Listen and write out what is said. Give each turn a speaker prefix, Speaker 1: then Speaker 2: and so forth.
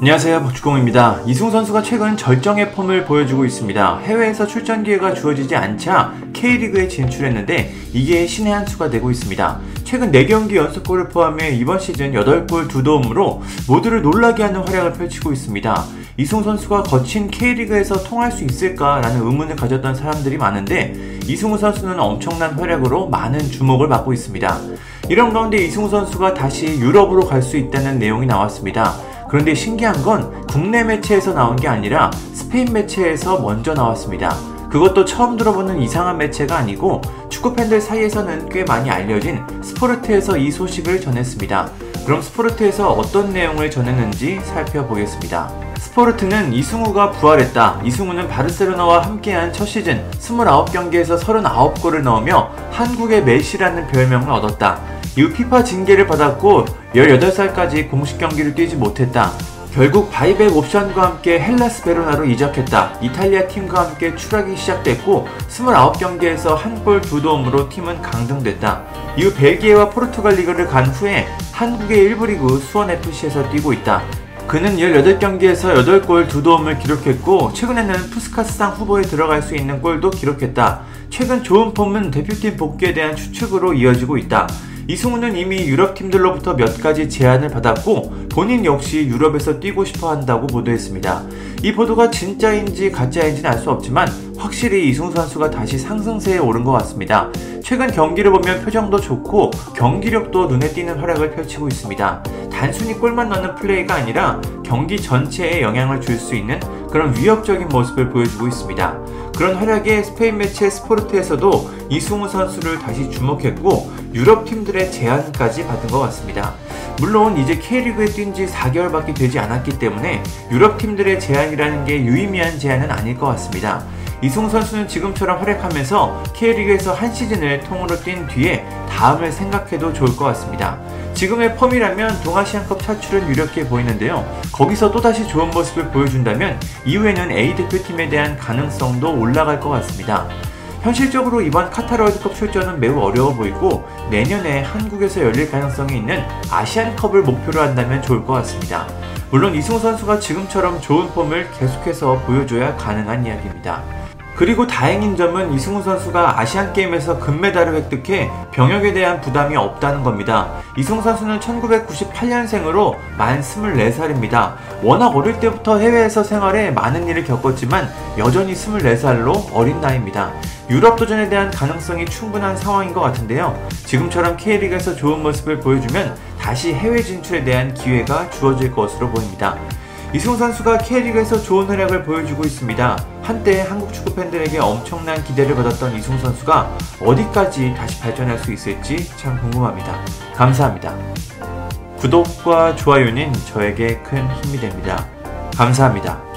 Speaker 1: 안녕하세요 박주공입니다. 이승우 선수가 최근 절정의 폼을 보여주고 있습니다. 해외에서 출전 기회가 주어지지 않자 K리그에 진출했는데 이게 신의 한 수가 되고 있습니다. 최근 4경기 연속골을 포함해 이번 시즌 8골 2도움으로 모두를 놀라게 하는 활약을 펼치고 있습니다. 이승우 선수가 거친 K리그에서 통할 수 있을까라는 의문을 가졌던 사람들이 많은데 이승우 선수는 엄청난 활약으로 많은 주목을 받고 있습니다. 이런 가운데 이승우 선수가 다시 유럽으로 갈 수 있다는 내용이 나왔습니다. 그런데 신기한 건 국내 매체에서 나온 게 아니라 스페인 매체에서 먼저 나왔습니다. 그것도 처음 들어보는 이상한 매체가 아니고 축구 팬들 사이에서는 꽤 많이 알려진 스포르트에서 이 소식을 전했습니다. 그럼 스포르트에서 어떤 내용을 전했는지 살펴보겠습니다. 스포르트는 이승우가 부활했다. 이승우는 바르셀로나와 함께한 첫 시즌 29경기에서 39골을 넣으며 한국의 메시라는 별명을 얻었다. 이후 피파 징계를 받았고 18살까지 공식 경기를 뛰지 못했다. 결국 바이백 옵션과 함께 헬라스 베로나로 이적했다. 이탈리아 팀과 함께 추락이 시작됐고 29경기에서 한 골 두 도움으로 팀은 강등됐다. 이후 벨기에와 포르투갈 리그를 간 후에 한국의 1부 리그 수원FC에서 뛰고 있다. 그는 18경기에서 8골 2도움을 기록했고 최근에는 푸스카스상 후보에 들어갈 수 있는 골도 기록했다. 최근 좋은 폼은 대표팀 복귀에 대한 추측으로 이어지고 있다. 이승우는 이미 유럽 팀들로부터 몇 가지 제안을 받았고 본인 역시 유럽에서 뛰고 싶어 한다고 보도했습니다. 이 보도가 진짜인지 가짜인지는 알 수 없지만 확실히 이승우 선수가 다시 상승세에 오른 것 같습니다. 최근 경기를 보면 표정도 좋고 경기력도 눈에 띄는 활약을 펼치고 있습니다. 단순히 골만 넣는 플레이가 아니라 경기 전체에 영향을 줄 수 있는 그런 위협적인 모습을 보여주고 있습니다. 그런 활약에 스페인 매체 스포르트에서도 이승우 선수를 다시 주목했고 유럽 팀들의 제안까지 받은 것 같습니다. 물론 이제 K리그에 뛴 지 4개월밖에 되지 않았기 때문에 유럽 팀들의 제안이라는 게 유의미한 제안은 아닐 것 같습니다. 이승우 선수는 지금처럼 활약하면서 K리그에서 한 시즌을 통으로 뛴 뒤에 다음을 생각해도 좋을 것 같습니다. 지금의 펌이라면 동아시안컵 차출은 유력해 보이는데요. 거기서 또다시 좋은 모습을 보여준다면 이후에는 A 대표팀에 대한 가능성도 올라갈 것 같습니다. 현실적으로 이번 카타르 월드컵 출전은 매우 어려워 보이고 내년에 한국에서 열릴 가능성이 있는 아시안컵을 목표로 한다면 좋을 것 같습니다. 물론 이승우 선수가 지금처럼 좋은 폼을 계속해서 보여줘야 가능한 이야기입니다. 그리고 다행인 점은 이승우 선수가 아시안 게임에서 금메달을 획득해 병역에 대한 부담이 없다는 겁니다. 이승우 선수는 1998년생으로 만 24살입니다. 워낙 어릴 때부터 해외에서 생활해 많은 일을 겪었지만 여전히 24살로 어린 나이입니다. 유럽 도전에 대한 가능성이 충분한 상황인 것 같은데요. 지금처럼 K리그에서 좋은 모습을 보여주면 다시 해외 진출에 대한 기회가 주어질 것으로 보입니다. 이승우 선수가 K리그에서 좋은 활약을 보여주고 있습니다. 한때 한국 축구 팬들에게 엄청난 기대를 받았던 이승우 선수가 어디까지 다시 발전할 수 있을지 참 궁금합니다. 감사합니다. 구독과 좋아요는 저에게 큰 힘이 됩니다. 감사합니다.